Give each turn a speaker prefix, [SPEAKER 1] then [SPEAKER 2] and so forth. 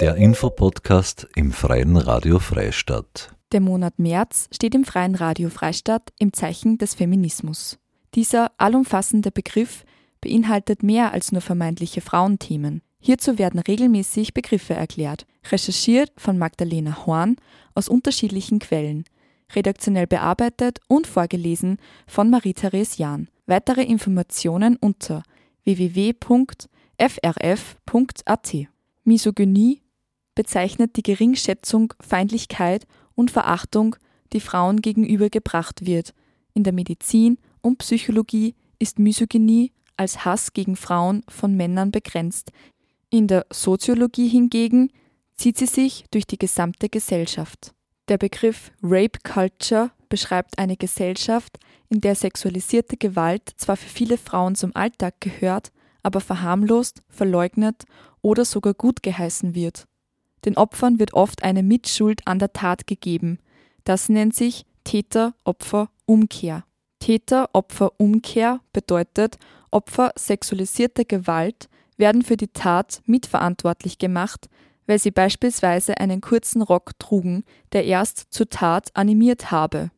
[SPEAKER 1] Der Infopodcast im Freien Radio Freistadt.
[SPEAKER 2] Der Monat März steht im Freien Radio Freistadt im Zeichen des Feminismus. Dieser allumfassende Begriff beinhaltet mehr als nur vermeintliche Frauenthemen. Hierzu werden regelmäßig Begriffe erklärt, recherchiert von Magdalena Horn aus unterschiedlichen Quellen, redaktionell bearbeitet und vorgelesen von Marie-Therese Jahn. Weitere Informationen unter www.frf.at. Misogynie bezeichnet die Geringschätzung, Feindlichkeit und Verachtung, die Frauen gegenüber gebracht wird. In der Medizin und Psychologie ist Misogynie als Hass gegen Frauen von Männern begrenzt. In der Soziologie hingegen zieht sie sich durch die gesamte Gesellschaft. Der Begriff Rape Culture beschreibt eine Gesellschaft, in der sexualisierte Gewalt zwar für viele Frauen zum Alltag gehört, aber verharmlost, verleugnet oder sogar gut geheißen wird. Den Opfern wird oft eine Mitschuld an der Tat gegeben. Das nennt sich Täter-Opfer-Umkehr. Täter-Opfer-Umkehr bedeutet, Opfer sexualisierter Gewalt werden für die Tat mitverantwortlich gemacht, weil sie beispielsweise einen kurzen Rock trugen, der erst zur Tat animiert habe